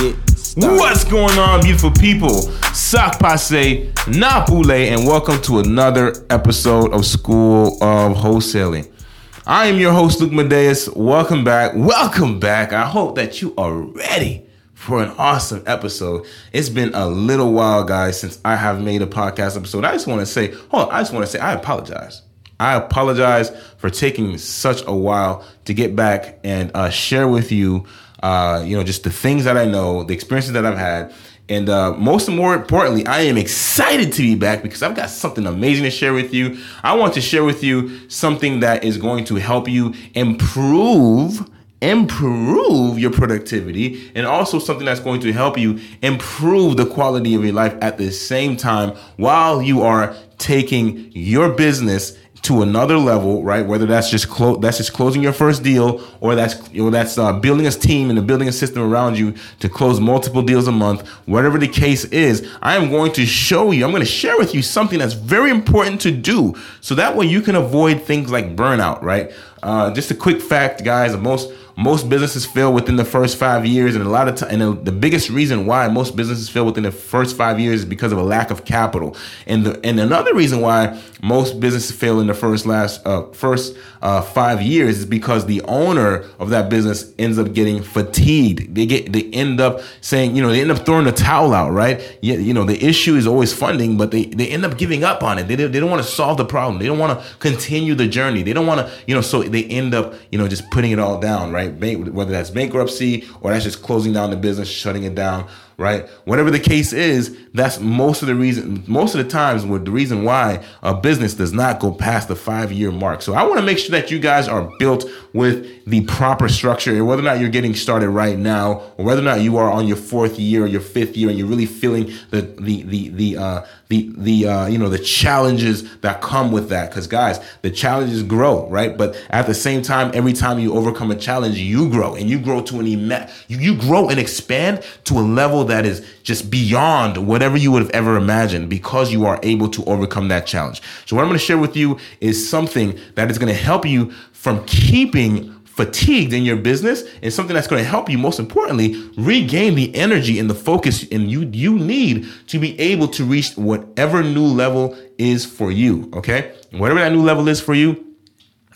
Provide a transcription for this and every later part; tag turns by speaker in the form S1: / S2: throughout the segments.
S1: get started.
S2: What's going on, beautiful people? Sak Passe, Napule, and welcome to another episode of School of Wholesaling. I am your host, Luke Madeus. Welcome back. Welcome back. I hope that you are ready for an awesome episode. It's been a little while, guys, since I have made a podcast episode. I just want to say, hold on, I just want to say I apologize. I apologize for taking such a while to get back and uh, share with you, uh, you know, just the things that I know, the experiences that I've had, and uh, most and more importantly, I am excited to be back because I've got something amazing to share with you. I want to share with you something that is going to help you improve improve your productivity and also something that's going to help you improve the quality of your life at the same time while you are taking your business to another level, right? Whether that's just clo- that's just closing your first deal, or that's you know, that's uh, building a team and building a system around you to close multiple deals a month. Whatever the case is, I am going to show you. I'm going to share with you something that's very important to do, so that way you can avoid things like burnout, right? Uh, just a quick fact, guys. The most most businesses fail within the first five years, and a lot of time, and the biggest reason why most businesses fail within the first five years is because of a lack of capital. And the and another reason why most businesses fail in the first last uh, first uh, five years is because the owner of that business ends up getting fatigued. They get they end up saying, you know, they end up throwing the towel out, right? Yeah, you know, the issue is always funding, but they they end up giving up on it. They they don't want to solve the problem. They don't want to continue the journey. They don't want to, you know, so they end up, you know, just putting it all down, right? Bank, whether that's bankruptcy or that's just closing down the business, shutting it down, right? Whatever the case is, that's most of the reason, most of the times, with the reason why a business does not go past the five year mark. So I want to make sure that you guys are built with the proper structure, and whether or not you're getting started right now, or whether or not you are on your fourth year or your fifth year, and you're really feeling the the the the uh, the the uh, you know the challenges that come with that. Because guys, the challenges grow, right? But at the same time, every time you overcome a challenge, you grow, and you grow to an you, you grow and expand to a level that is just beyond whatever you would have ever imagined because you are able to overcome that challenge. So what I'm going to share with you is something that is going to help you from keeping fatigued in your business and something that's going to help you most importantly regain the energy and the focus and you you need to be able to reach whatever new level is for you okay whatever that new level is for you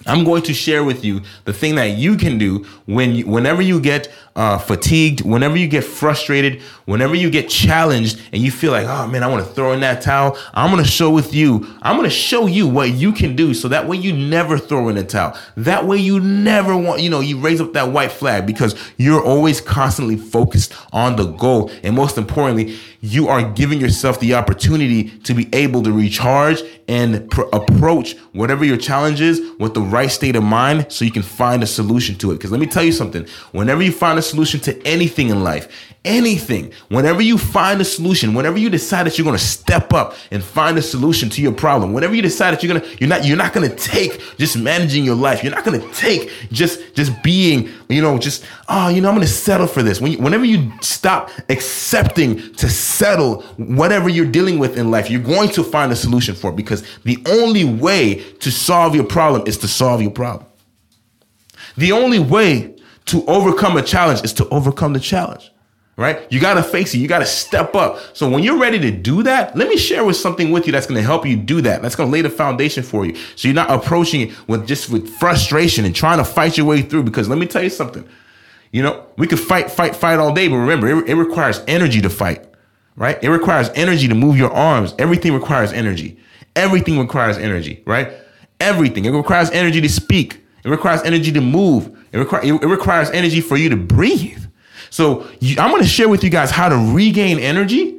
S2: I'm going to share with you the thing that you can do when you, whenever you get uh, fatigued, whenever you get frustrated, whenever you get challenged, and you feel like, oh man, I want to throw in that towel. I'm going to show with you. I'm going to show you what you can do, so that way you never throw in a towel. That way you never want, you know, you raise up that white flag because you're always constantly focused on the goal, and most importantly, you are giving yourself the opportunity to be able to recharge and pr- approach whatever your challenge is with the right state of mind so you can find a solution to it. Because let me tell you something whenever you find a solution to anything in life, anything, whenever you find a solution, whenever you decide that you're going to step up and find a solution to your problem, whenever you decide that you're going to, you're not, you're not going to take just managing your life. You're not going to take just, just being, you know, just, oh, you know, I'm going to settle for this. When you, whenever you stop accepting to settle whatever you're dealing with in life, you're going to find a solution for it because the only way to solve your problem is to solve your problem. The only way to overcome a challenge is to overcome the challenge right? You got to face it. You got to step up. So when you're ready to do that, let me share with something with you that's going to help you do that. That's going to lay the foundation for you. So you're not approaching it with just with frustration and trying to fight your way through. Because let me tell you something. You know, we could fight, fight, fight all day, but remember, it, it requires energy to fight, right? It requires energy to move your arms. Everything requires energy. Everything requires energy, right? Everything. It requires energy to speak. It requires energy to move. It, require, it requires energy for you to breathe. So you, I'm going to share with you guys how to regain energy.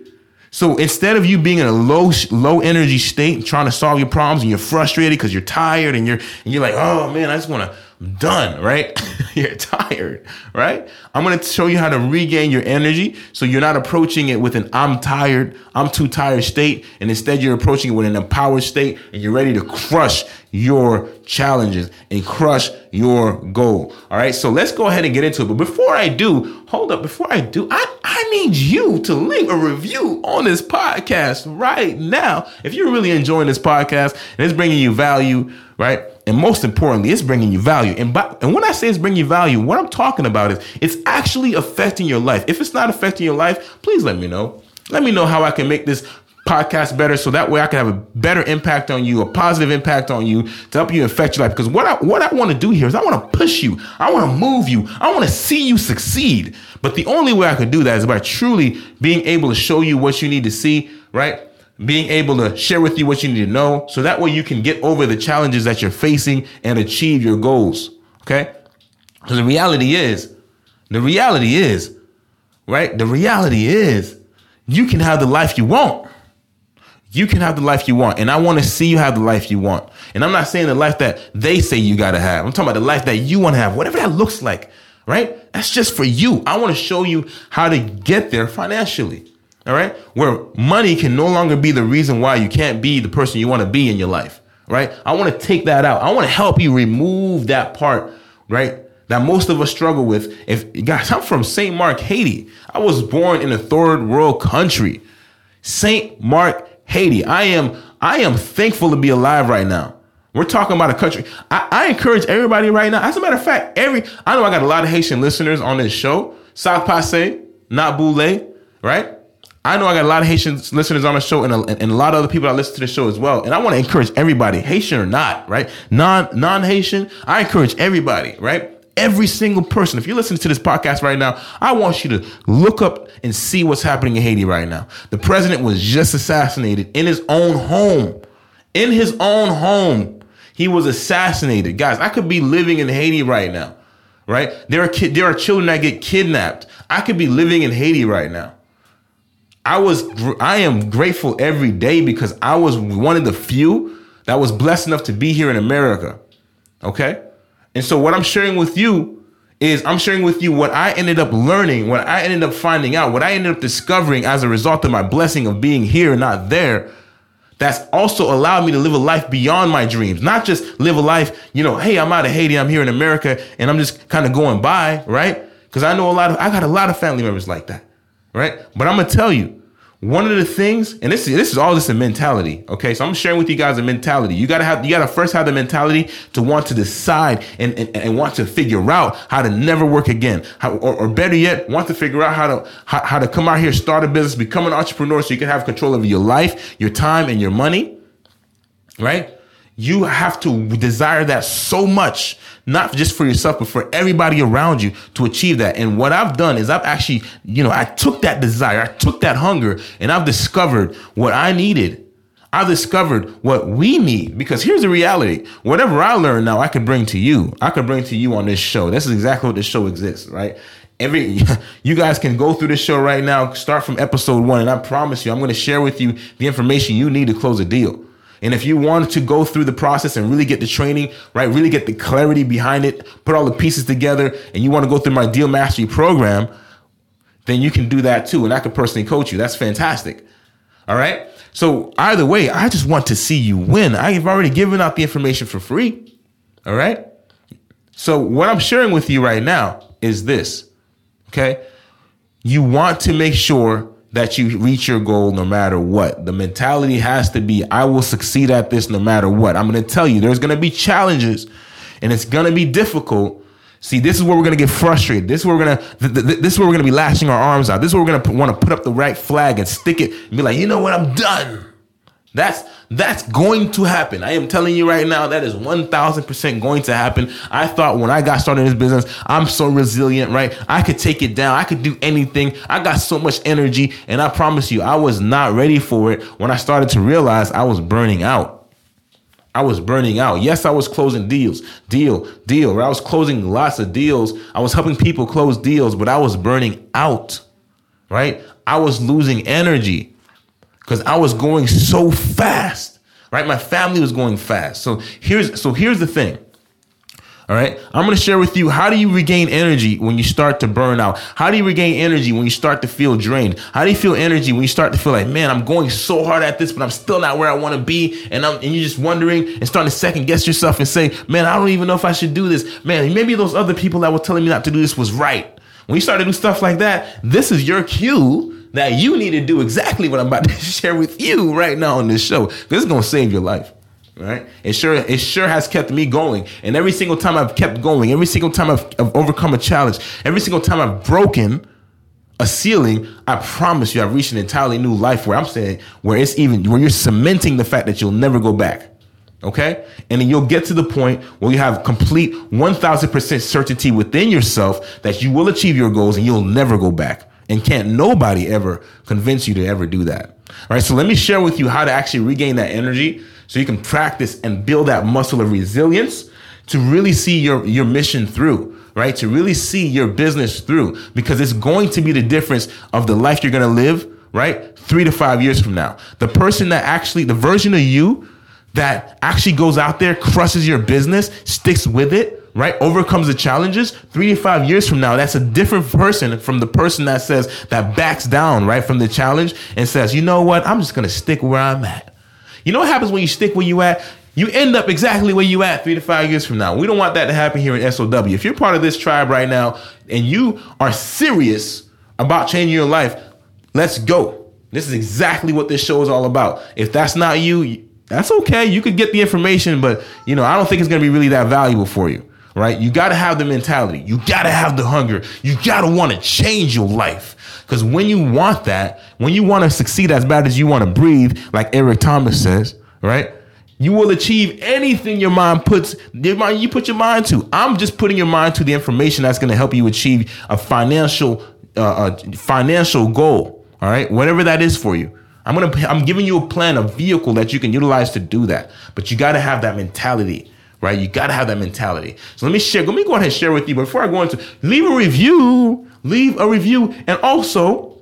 S2: So instead of you being in a low low energy state, trying to solve your problems, and you're frustrated because you're tired, and you're and you're like, oh man, I just want to I'm done, right? you're tired, right? I'm gonna show you how to regain your energy so you're not approaching it with an I'm tired, I'm too tired state, and instead you're approaching it with an empowered state and you're ready to crush your challenges and crush your goal. All right, so let's go ahead and get into it. But before I do, hold up, before I do, I, I need you to leave a review on this podcast right now. If you're really enjoying this podcast and it's bringing you value, right? And most importantly, it's bringing you value. And, by, and when I say it's bringing you value, what I'm talking about is it's actually affecting your life. If it's not affecting your life, please let me know. Let me know how I can make this podcast better so that way I can have a better impact on you, a positive impact on you to help you affect your life. Because what I what I want to do here is I want to push you, I want to move you, I want to see you succeed. But the only way I can do that is by truly being able to show you what you need to see, right? Being able to share with you what you need to know so that way you can get over the challenges that you're facing and achieve your goals. Okay? Because the reality is, the reality is, right? The reality is you can have the life you want. You can have the life you want. And I want to see you have the life you want. And I'm not saying the life that they say you got to have. I'm talking about the life that you want to have, whatever that looks like, right? That's just for you. I want to show you how to get there financially. All right. Where money can no longer be the reason why you can't be the person you want to be in your life. Right. I want to take that out. I want to help you remove that part. Right. That most of us struggle with. If guys, I'm from St. Marc, Haiti. I was born in a third world country. St. Marc, Haiti. I am, I am thankful to be alive right now. We're talking about a country. I, I encourage everybody right now. As a matter of fact, every I know I got a lot of Haitian listeners on this show. South Passe, not Boule, right? I know I got a lot of Haitian listeners on the show and a, and a lot of other people that listen to the show as well. And I want to encourage everybody, Haitian or not, right? Non, non-Haitian. I encourage everybody, right? Every single person. If you're listening to this podcast right now, I want you to look up and see what's happening in Haiti right now. The president was just assassinated in his own home. In his own home. He was assassinated. Guys, I could be living in Haiti right now, right? There are ki- there are children that get kidnapped. I could be living in Haiti right now. I was I am grateful every day because I was one of the few that was blessed enough to be here in America. Okay? And so what I'm sharing with you is I'm sharing with you what I ended up learning, what I ended up finding out, what I ended up discovering as a result of my blessing of being here and not there. That's also allowed me to live a life beyond my dreams, not just live a life, you know, hey, I'm out of Haiti, I'm here in America, and I'm just kind of going by, right? Because I know a lot of, I got a lot of family members like that right? But I'm gonna tell you, one of the things, and this is this is all just a mentality. Okay, so I'm sharing with you guys a mentality. You gotta have you gotta first have the mentality to want to decide and and, and want to figure out how to never work again, how, or, or better yet, want to figure out how to how, how to come out here, start a business, become an entrepreneur, so you can have control over your life, your time, and your money. Right? You have to desire that so much, not just for yourself, but for everybody around you to achieve that. And what I've done is I've actually, you know, I took that desire, I took that hunger, and I've discovered what I needed. I've discovered what we need because here's the reality. Whatever I learn now, I can bring to you. I can bring to you on this show. This is exactly what this show exists, right? Every you guys can go through this show right now, start from episode one, and I promise you, I'm going to share with you the information you need to close a deal. And if you want to go through the process and really get the training, right, really get the clarity behind it, put all the pieces together, and you want to go through my deal mastery program, then you can do that too. And I can personally coach you. That's fantastic. All right. So either way, I just want to see you win. I have already given out the information for free. All right. So what I'm sharing with you right now is this. Okay. You want to make sure that you reach your goal no matter what. The mentality has to be, I will succeed at this no matter what. I'm going to tell you, there's going to be challenges and it's going to be difficult. See, this is where we're going to get frustrated. This is where we're going to, th- th- this is where we're going to be lashing our arms out. This is where we're going to want to put up the right flag and stick it and be like, you know what? I'm done. That's that's going to happen. I am telling you right now, that is 1000% going to happen. I thought when I got started in this business, I'm so resilient, right? I could take it down. I could do anything. I got so much energy. And I promise you, I was not ready for it when I started to realize I was burning out. I was burning out. Yes, I was closing deals, deal, deal. I was closing lots of deals. I was helping people close deals, but I was burning out, right? I was losing energy because I was going so fast, right? My family was going fast. So here's so here's the thing. All right. I'm going to share with you how do you regain energy when you start to burn out? How do you regain energy when you start to feel drained? How do you feel energy when you start to feel like, man, I'm going so hard at this, but I'm still not where I want to be. And I'm, and you're just wondering and starting to second guess yourself and say, man, I don't even know if I should do this. Man, maybe those other people that were telling me not to do this was right. When you start to do stuff like that, this is your cue that you need to do exactly what I'm about to share with you right now on this show. This is going to save your life right? It sure it sure has kept me going. And every single time I've kept going, every single time I've, I've overcome a challenge, every single time I've broken a ceiling, I promise you I've reached an entirely new life where I'm saying where it's even where you're cementing the fact that you'll never go back. Okay? And then you'll get to the point where you have complete 1000% certainty within yourself that you will achieve your goals and you'll never go back. And can't nobody ever convince you to ever do that. All right? So let me share with you how to actually regain that energy so you can practice and build that muscle of resilience to really see your, your mission through, right? To really see your business through because it's going to be the difference of the life you're to live, right? Three to five years from now. The person that actually, the version of you that actually goes out there, crushes your business, sticks with it, right? Overcomes the challenges. Three to five years from now, that's a different person from the person that says, that backs down, right? From the challenge and says, you know what? I'm just to stick where I'm at. You know what happens when you stick where you at? You end up exactly where you at three to five years from now. We don't want that to happen here in SOW. If you're part of this tribe right now and you are serious about changing your life, let's go. This is exactly what this show is all about. If that's not you, that's okay. You could get the information, but you know, I don't think it's to be really that valuable for you, right? You got to have the mentality. You got to have the hunger. You got to want to change your life. Because when you want that, when you want to succeed as bad as you want to breathe, like Eric Thomas says, right? You will achieve anything your mind puts your mind you put your mind to. I'm just putting your mind to the information that's going to help you achieve a financial uh, a financial goal. All right, whatever that is for you. I'm gonna I'm giving you a plan, a vehicle that you can utilize to do that. But you got to have that mentality right? You got to have that mentality. So let me share. Let me go ahead and share with you. Before I go into, leave a review leave a review. And also,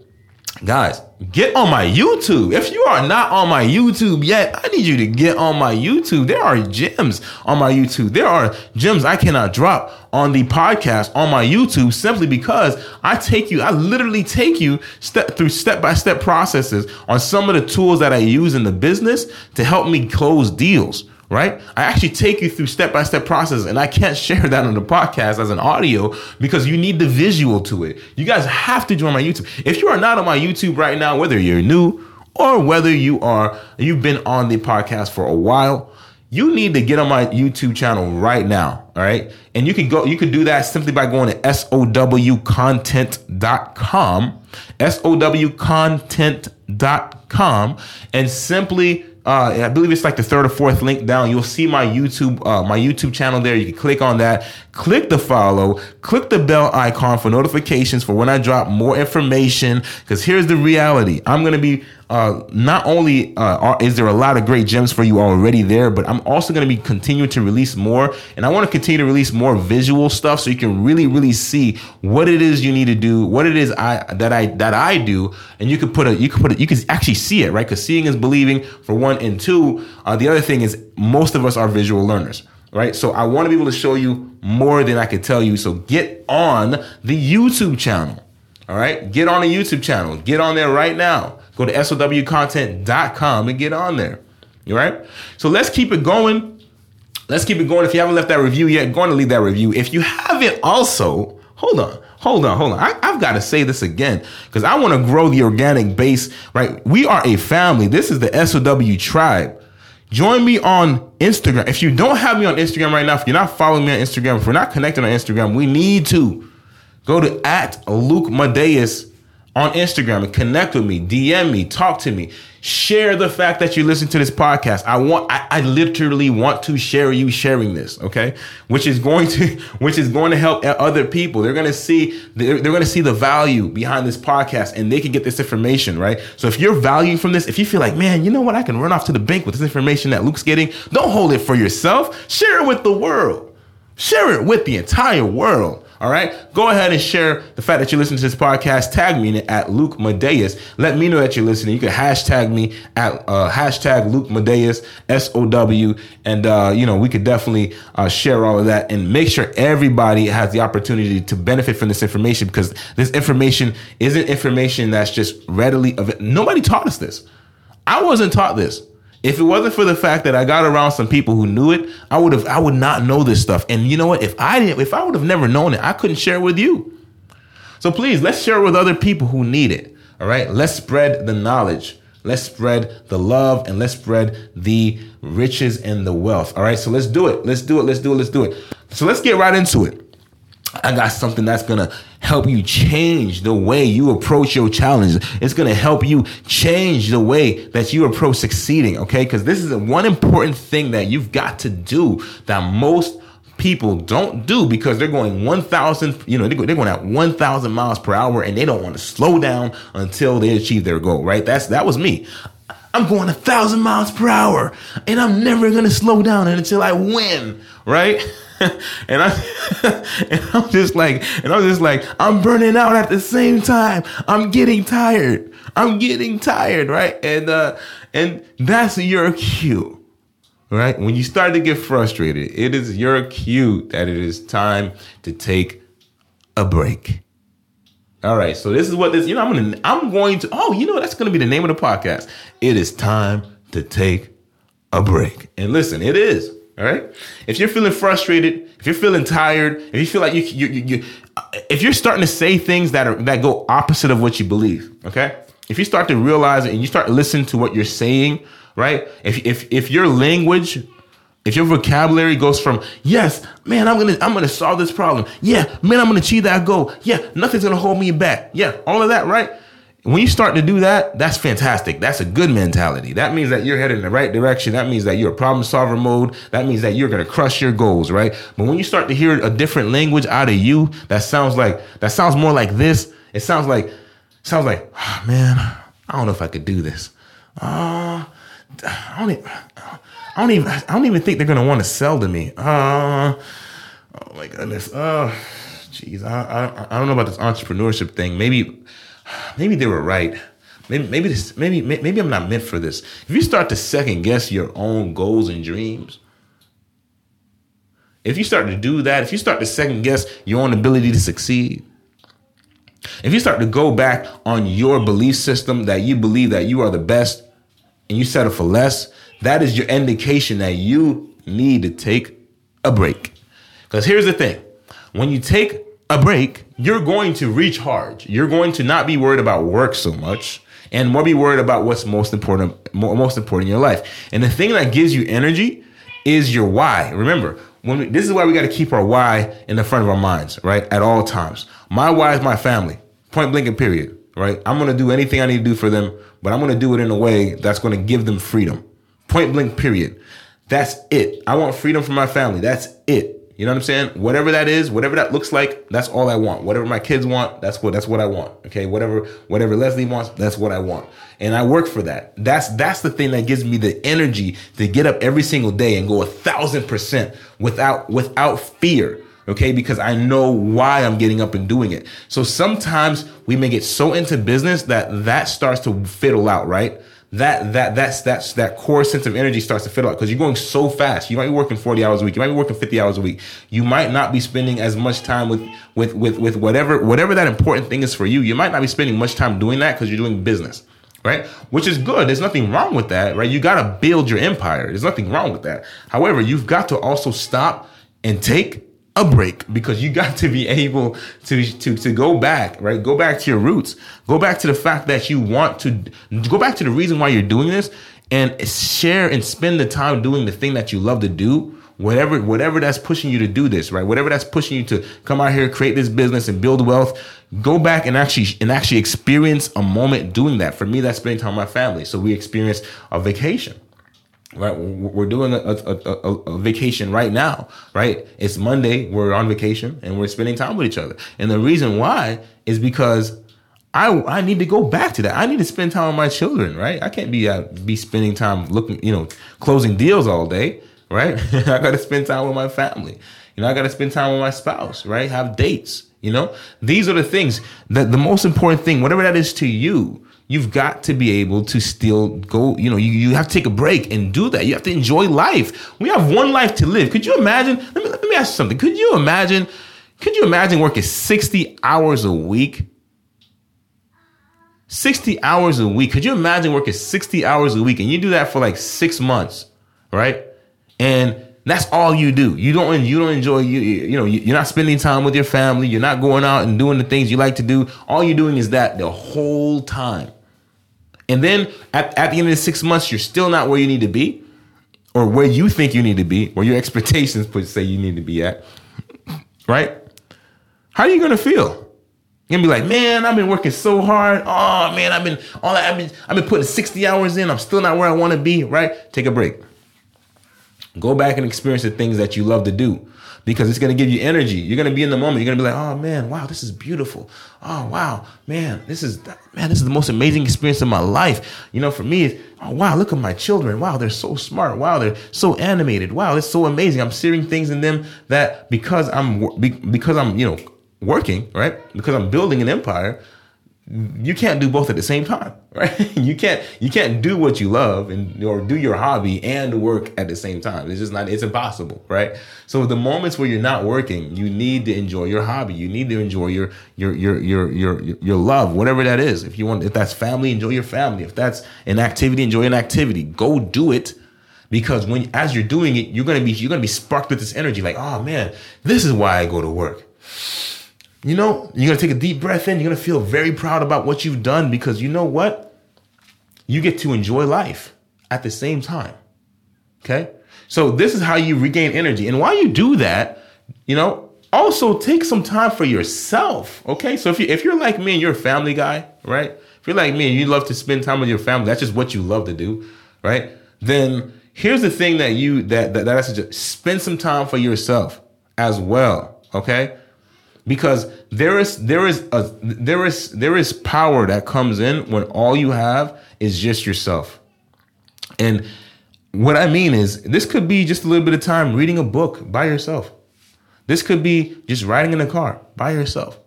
S2: guys, get on my YouTube. If you are not on my YouTube yet, I need you to get on my YouTube. There are gems on my YouTube. There are gems I cannot drop on the podcast on my YouTube simply because I take you, I literally take you step through step by step processes on some of the tools that I use in the business to help me close deals right? I actually take you through step by step process and I can't share that on the podcast as an audio because you need the visual to it. You guys have to join my YouTube. If you are not on my YouTube right now, whether you're new or whether you are you've been on the podcast for a while, you need to get on my YouTube channel right now. All right. And you can go, you can do that simply by going to SOWcontent.com, SOWcontent.com, and simply uh, I believe it's like the third or fourth link down. You'll see my YouTube, uh, my YouTube channel there. You can click on that, click the follow, click the bell icon for notifications for when I drop more information. Because here's the reality: I'm gonna be uh, not only uh, is there a lot of great gems for you already there, but I'm also going to be continuing to release more, and I want to continue to release more visual stuff so you can really, really see what it is you need to do, what it is I that I that I do, and you could put a you could put it you can actually see it right? Because seeing is believing for one, and two, uh, the other thing is most of us are visual learners right? So I want to be able to show you more than I could tell you. So get on the YouTube channel. All right. Get on the YouTube channel. Get on there right now. Go to SOWcontent.com and get on there. All right. So let's keep it going. Let's keep it going. If you haven't left that review yet, go on and leave that review. If you haven't also, hold on. Hold on, hold on. I, have got to say this again because I want to grow the organic base, right? We are a family. This is the SOW tribe. Join me on Instagram. If you don't have me on Instagram right now, if you're not following me on Instagram, if we're not connected on Instagram, we need to. Go to at Luke Madeus on Instagram and connect with me, DM me, talk to me. Share the fact that you listen to this podcast. I want, I, I, literally want to share you sharing this, okay? Which is going to, which is going to help other people. They're going to see, they're, they're going to see the value behind this podcast and they can get this information, right? So if you're valuing from this, if you feel like, man, you know what? I can run off to the bank with this information that Luke's getting. Don't hold it for yourself. Share it with the world. Share it with the entire world. All right. Go ahead and share the fact that you listen to this podcast. Tag me in it at Luke Madeus. Let me know that you're listening. You can hashtag me at uh, hashtag Luke Madeus, S O W. And, uh, you know, we could definitely uh, share all of that and make sure everybody has the opportunity to benefit from this information because this information isn't information that's just readily available. Nobody taught us this. I wasn't taught this. If it wasn't for the fact that I got around some people who knew it, I would have I would not know this stuff. And you know what? If I didn't if I would have never known it, I couldn't share it with you. So please, let's share it with other people who need it. All right? Let's spread the knowledge. Let's spread the love and let's spread the riches and the wealth. All right? So let's do it. Let's do it. Let's do it. Let's do it. So let's get right into it. I got something that's gonna help you change the way you approach your challenges. It's gonna help you change the way that you approach succeeding, okay? Because this is one important thing that you've got to do that most people don't do because they're going 1,000, you know, they're going at 1,000 miles per hour and they don't want to slow down until they achieve their goal, right? That's, that was me. I'm going a thousand miles per hour and I'm never to slow down until I win, right? and I and I'm just like and I'm just like I'm burning out at the same time. I'm getting tired. I'm getting tired, right? And uh and that's your cue. Right? When you start to get frustrated, it is your cue that it is time to take a break. All right, so this is what this, you know, I'm gonna I'm going to oh, you know, that's gonna be the name of the podcast. It is time to take a break. And listen, it is. All right. If you're feeling frustrated, if you're feeling tired, if you feel like you, you, you, you, uh, if you're starting to say things that are that go opposite of what you believe, okay. If you start to realize it and you start to listen to what you're saying, right? If if if your language, if your vocabulary goes from yes, man, I'm gonna I'm gonna solve this problem. Yeah, man, I'm gonna achieve that goal. Yeah, nothing's gonna hold me back. Yeah, all of that, right? when you start to do that, that's fantastic. That's a good mentality. That means that you're headed in the right direction. That means that you're a problem solver mode. That means that you're to crush your goals, right? But when you start to hear a different language out of you, that sounds like, that sounds more like this. It sounds like, sounds like, oh, man, I don't know if I could do this. Uh, I don't even, I don't even, I don't even think they're to want to sell to me. Uh, oh my goodness. Oh, jeez. I, I, I don't know about this entrepreneurship thing. Maybe, maybe they were right. Maybe maybe this maybe maybe I'm not meant for this. If you start to second guess your own goals and dreams, if you start to do that, if you start to second guess your own ability to succeed, if you start to go back on your belief system that you believe that you are the best and you settle for less, that is your indication that you need to take a break. Because here's the thing when you take a break, you're going to recharge. You're going to not be worried about work so much and more be worried about what's most important most important in your life. And the thing that gives you energy is your why. Remember, when we, this is why we got to keep our why in the front of our minds, right? At all times. My why is my family. Point blank and period, right? I'm going to do anything I need to do for them, but I'm going to do it in a way that's going to give them freedom. Point blank period. That's it. I want freedom for my family. That's it. You know what I'm saying? Whatever that is, whatever that looks like, that's all I want. Whatever my kids want, that's what that's what I want. Okay, whatever whatever Leslie wants, that's what I want. And I work for that. That's that's the thing that gives me the energy to get up every single day and go a thousand percent without without fear. Okay, because I know why I'm getting up and doing it. So sometimes we may get so into business that that starts to fiddle out, right? That that that's that's that core sense of energy starts to fill out because you're going so fast. You might be working 40 hours a week. You might be working 50 hours a week. You might not be spending as much time with with with with whatever whatever that important thing is for you. You might not be spending much time doing that because you're doing business. Right? Which is good. There's nothing wrong with that, right? You got to build your empire. There's nothing wrong with that. However, you've got to also stop and take a break because you got to be able to, to, to go back, right? Go back to your roots. Go back to the fact that you want to go back to the reason why you're doing this and share and spend the time doing the thing that you love to do. Whatever, whatever that's pushing you to do this, right? Whatever that's pushing you to come out here, create this business and build wealth, go back and actually and actually experience a moment doing that. For me, that's spending time with my family. So we experienced a vacation right we're doing a, a, a, a, vacation right now right? It's monday we're on vacation and we're spending time with each other. And the reason why is because i i need to go back to that. I need to spend time with my children right? I can't be uh, be spending time looking you know closing deals all day right? I gotta spend time with my family. You know, I got to spend time with my spouse, right? Have dates. You know, these are the things that the most important thing, whatever that is to you, you've got to be able to still go, you know, you, you have to take a break and do that. You have to enjoy life. We have one life to live. Could you imagine? Let me, let me ask you something. Could you imagine? Could you imagine working 60 hours a week? 60 hours a week. Could you imagine working 60 hours a week and you do that for like six months, right? And that's all you do. You don't you don't enjoy you you know you're not spending time with your family. You're not going out and doing the things you like to do. All you're doing is that the whole time. And then at, at the end of the six months, you're still not where you need to be, or where you think you need to be, where your expectations put say you need to be at. Right? How are you gonna feel? You're gonna be like, man, I've been working so hard. Oh man, I've been all I've been I've been putting 60 hours in. I'm still not where I want to be, right? Take a break. Go back and experience the things that you love to do because it's going to give you energy. You're going to be in the moment. You're going to be like, "Oh man, wow, this is beautiful. Oh wow, man, this is man, this is the most amazing experience of my life." You know, for me, oh wow, look at my children. Wow, they're so smart. Wow, they're so animated. Wow, it's so amazing. I'm seeing things in them that because I'm because I'm, you know, working, right? Because I'm building an empire, you can't do both at the same time, right? you can't you can't do what you love and or do your hobby and work at the same time. It's just not it's impossible, right? So the moments where you're not working, you need to enjoy your hobby. You need to enjoy your your your your your your love, whatever that is. If you want if that's family, enjoy your family. If that's an activity, enjoy an activity. Go do it because when as you're doing it, you're going to be you're going to be sparked with this energy like, "Oh man, this is why I go to work." You know, you're gonna take a deep breath in. You're gonna feel very proud about what you've done because you know what? You get to enjoy life at the same time. Okay? So this is how you regain energy. And while you do that, you know, also take some time for yourself. Okay? So if you if you're like me and you're a family guy, right? If you're like me and you love to spend time with your family, that's just what you love to do, right? Then here's the thing that you that that, that I suggest spend some time for yourself as well. Okay? Because there is there is a there is there is power that comes in when all you have is just yourself. And what i mean is this could be just a little bit of time reading a book by yourself. This could be just riding in a car by yourself.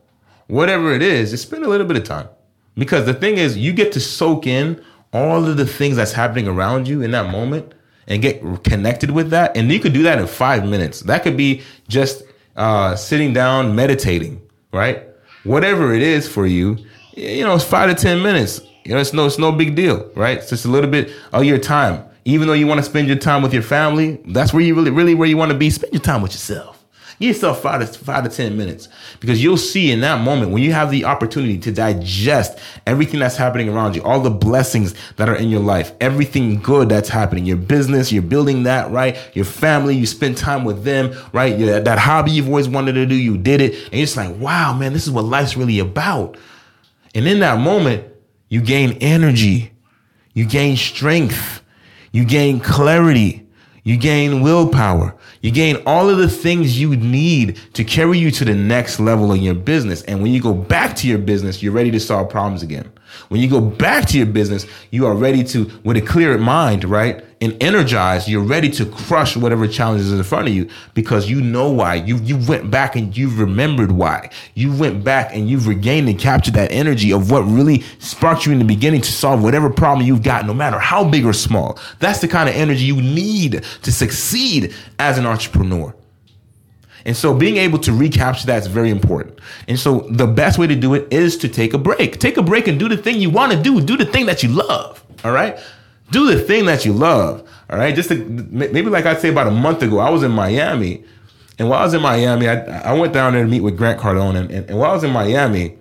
S2: Whatever it is just spend a little bit of time. Because the thing is you get to soak in all of the things that's happening around you in that moment and get connected with that. And you could do that in five minutes. That could be just uh, sitting down, meditating, right? Whatever it is for you, you know, it's five to 10 minutes. You know, it's no, it's no big deal, right? It's just a little bit of your time. Even though you want to spend your time with your family, that's where you really, really where you want to be. Spend your time with yourself. Give yourself five to five to ten minutes because you'll see in that moment when you have the opportunity to digest everything that's happening around you, all the blessings that are in your life, everything good that's happening, your business, you're building that right, your family, you spend time with them, right? Yeah, that hobby you've always wanted to do, you did it, and you're just like, wow, man, this is what life's really about. And in that moment, you gain energy, you gain strength, you gain clarity, you gain willpower. You gain all of the things you need to carry you to the next level in your business. And when you go back to your business, you're ready to solve problems again. When you go back to your business, you are ready to, with a clear mind, right? And energized, you're ready to crush whatever challenges in front of you because you know why. You you went back and you've remembered why. You went back and you've regained and captured that energy of what really sparked you in the beginning to solve whatever problem you've got, no matter how big or small. That's the kind of energy you need to succeed as an entrepreneur. And so being able to recapture that is very important. And so the best way to do it is to take a break. Take a break and do the thing you want to do. Do the thing that you love. All right. Do the thing that you love. All right. Just to, maybe like I'd say about a month ago, I was in Miami. And while I was in Miami, I, I went down there to meet with Grant Cardone. And, and, and while I was in Miami,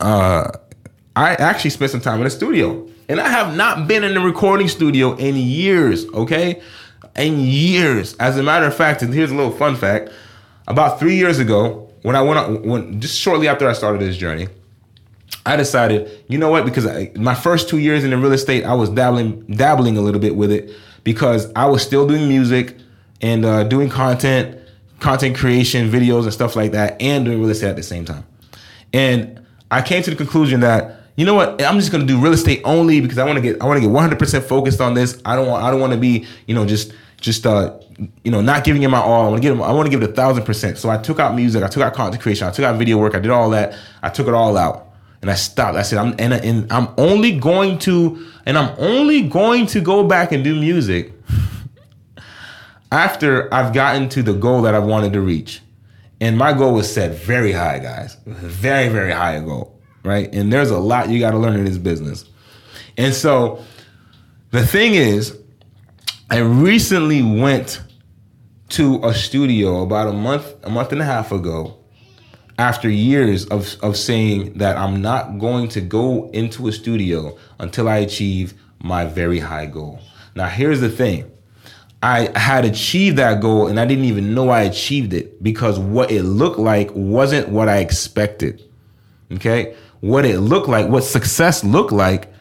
S2: uh, I actually spent some time in the studio. And I have not been in the recording studio in years, okay? In years. As a matter of fact, and here's a little fun fact about three years ago, when I went on, when just shortly after I started this journey, I decided, you know what? Because I, my first two years in the real estate, I was dabbling, dabbling a little bit with it because I was still doing music and uh, doing content, content creation, videos and stuff like that, and doing real estate at the same time. And I came to the conclusion that you know what? I'm just gonna do real estate only because I want to get I want to get 100 percent focused on this. I don't want I don't want to be you know just just uh you know, not giving it my all. I want to give. I want to give it a thousand percent. So I took out music. I took out content creation. I took out video work. I did all that. I took it all out, and I stopped. I said, I'm and, and I'm only going to and I'm only going to go back and do music after I've gotten to the goal that I've wanted to reach. And my goal was set very high, guys. Very, very high a goal, right? And there's a lot you got to learn in this business. And so the thing is, I recently went to a studio about a month, a month and a half ago, after years of, of saying that I'm not going to go into a studio until I achieve my very high goal. Now, here's the thing I had achieved that goal and I didn't even know I achieved it because what it looked like wasn't what I expected. Okay? What it looked like, what success looked like,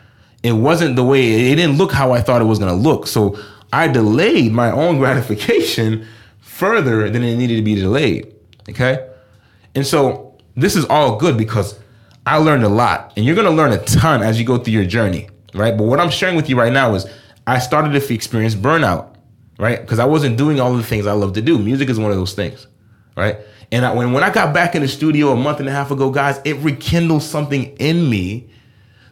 S2: it wasn't the way, it didn't look how I thought it was gonna look. So I delayed my own gratification further than it needed to be delayed. Okay? And so this is all good because I learned a lot and you're gonna learn a ton as you go through your journey, right? But what I'm sharing with you right now is I started to experience burnout right? Because I wasn't doing all the things I love to do. Music is one of those things, right? And I, when when I got back in the studio a month and a half ago, guys, it rekindled something in me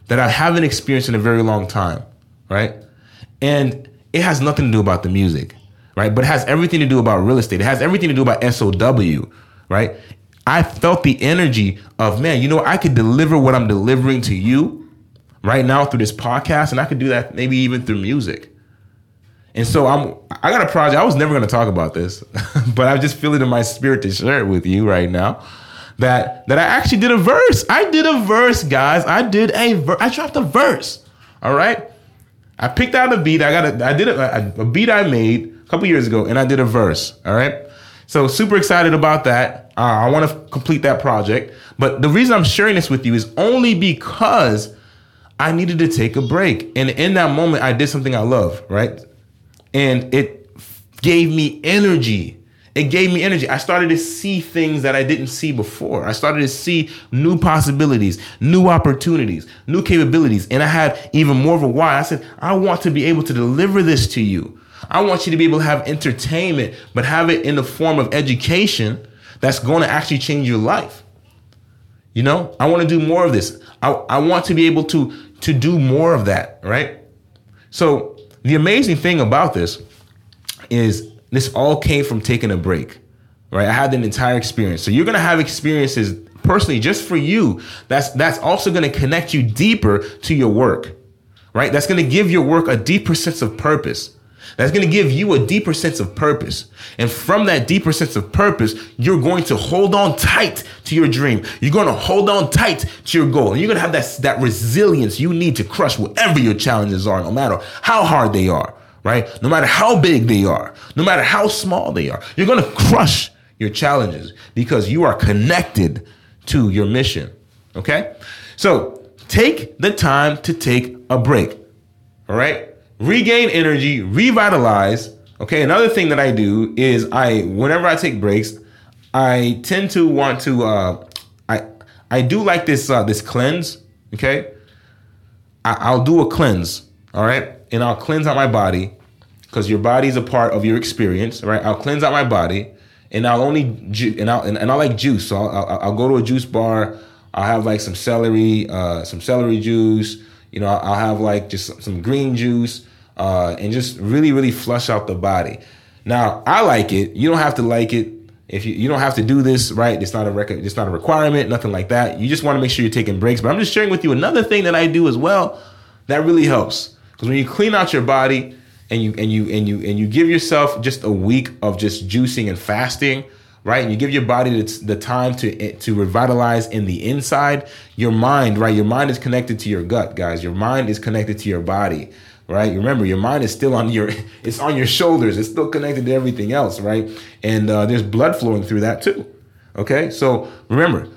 S2: that I haven't experienced in a very long time, right? And it has nothing to do about the music, right? But it has everything to do about real estate. It has everything to do about SOW, right? I felt the energy of man, you know, I could deliver what I'm delivering to you right now through this podcast, and I could do that maybe even through music and so I'm I got a project. I was never going to talk about this, but I just feel it in my spirit to share it with you right now. That that I actually did a verse. I did a verse, guys. I did a ver- I dropped a verse. All right. I picked out a beat. I got a I did a, a beat I made a couple years ago, and I did a verse. All right. So super excited about that. Uh, I want to complete that project. But the reason I'm sharing this with you is only because I needed to take a break, and in that moment, I did something I love. Right and it gave me energy. It gave me energy. I started to see things that I didn't see before. I started to see new possibilities, new opportunities, new capabilities. And I had even more of a why. I said, I want to be able to deliver this to you. I want you to be able to have entertainment, but have it in the form of education that's going to actually change your life. You know, I want to do more of this. I, I want to be able to to do more of that, right? So the amazing thing about this is this all came from taking a break, right? I had an entire experience. So you're to have experiences personally just for you. That's that's also to connect you deeper to your work, right? That's to give your work a deeper sense of purpose. That's going to give you a deeper sense of purpose. And from that deeper sense of purpose, you're going to hold on tight to your dream. You're going to hold on tight to your goal. And you're going to have that, that resilience you need to crush whatever your challenges are, no matter how hard they are, right? No matter how big they are, no matter how small they are. You're going to crush your challenges because you are connected to your mission. Okay? So take the time to take a break. All right? Regain energy, revitalize. Okay, another thing that I do is I whenever I take breaks, I tend to want to uh I I do like this uh this cleanse, okay? I, I'll do a cleanse, all right? And I'll cleanse out my body because your body is a part of your experience, right? I'll cleanse out my body and I'll only ju- and I'll and, and I like juice, so I'll, I'll, I'll go to a juice bar. I'll have like some celery, uh, some celery juice. You know, I'll have like just some green juice uh, and just really, really flush out the body. Now, I like it. You don't have to like it. If you, you don't have to do this, right? It's not a record. It's not a requirement. Nothing like that. You just want to make sure you're taking breaks. But I'm just sharing with you another thing that I do as well that really helps. Because when you clean out your body and you and you and you and you give yourself just a week of just juicing and fasting, right? And you give your body the, the time to to revitalize in the inside. Your mind, right? Your mind is connected to your gut, guys. Your mind is connected to your body right? Remember, your mind is still on your it's on your shoulders. It's still connected to everything else, right? And uh, there's blood flowing through that too. Okay, so remember,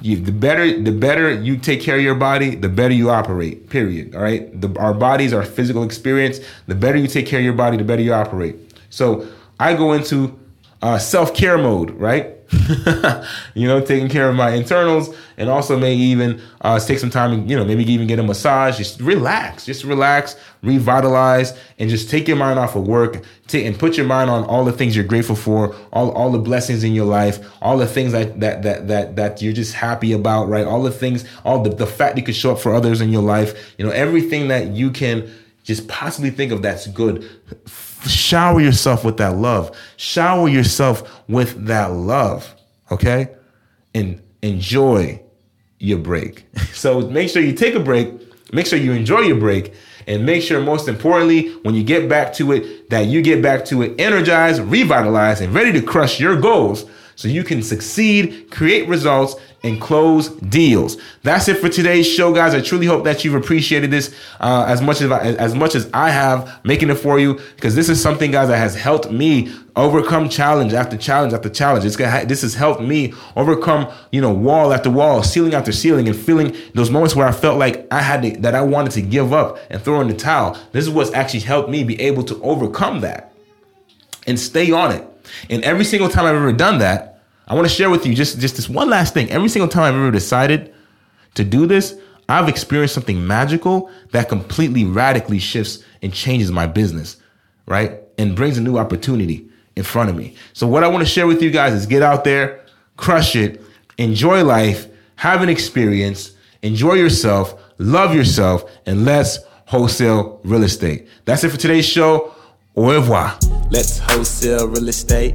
S2: you, the better the better you take care of your body, the better you operate. Period. All right, the, our bodies, our physical experience. The better you take care of your body, the better you operate. So I go into uh, self care mode, right? you know, taking care of my internals, and also may even uh, take some time, you know, maybe even get a massage. Just relax, just relax, revitalize, and just take your mind off of work, take, and put your mind on all the things you're grateful for, all all the blessings in your life, all the things that that that that that you're just happy about, right? All the things, all the the fact you could show up for others in your life, you know, everything that you can just possibly think of that's good shower yourself with that love. Shower yourself with that love. Okay? And enjoy your break. So make sure you take a break, make sure you enjoy your break, and make sure, most importantly, when you get back to it, that you get back to it energized, revitalized, and ready to crush your goals so you can succeed, create results, and close deals. That's it for today's show, guys. I truly hope that you've appreciated this uh, as much as I, as much as I have making it for you, because this is something, guys, that has helped me overcome challenge after challenge after challenge. It's gonna, this has helped me overcome, you know, wall after wall, ceiling after ceiling, and feeling those moments where I felt like I had to, that I wanted to give up and throw in the towel. This is what's actually helped me be able to overcome that and stay on it. And every single time I've ever done that, I want to share with you just, just this one last thing. Every single time I've ever decided to do this, I've experienced something magical that completely radically shifts and changes my business, right? And brings a new opportunity in front of me. So, what I want to share with you guys is get out there, crush it, enjoy life, have an experience, enjoy yourself, love yourself, and let's wholesale real estate. That's it for today's show. Au revoir.
S1: Let's wholesale real estate.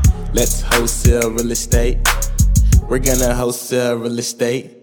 S1: Let's wholesale real estate. We're gonna wholesale real estate.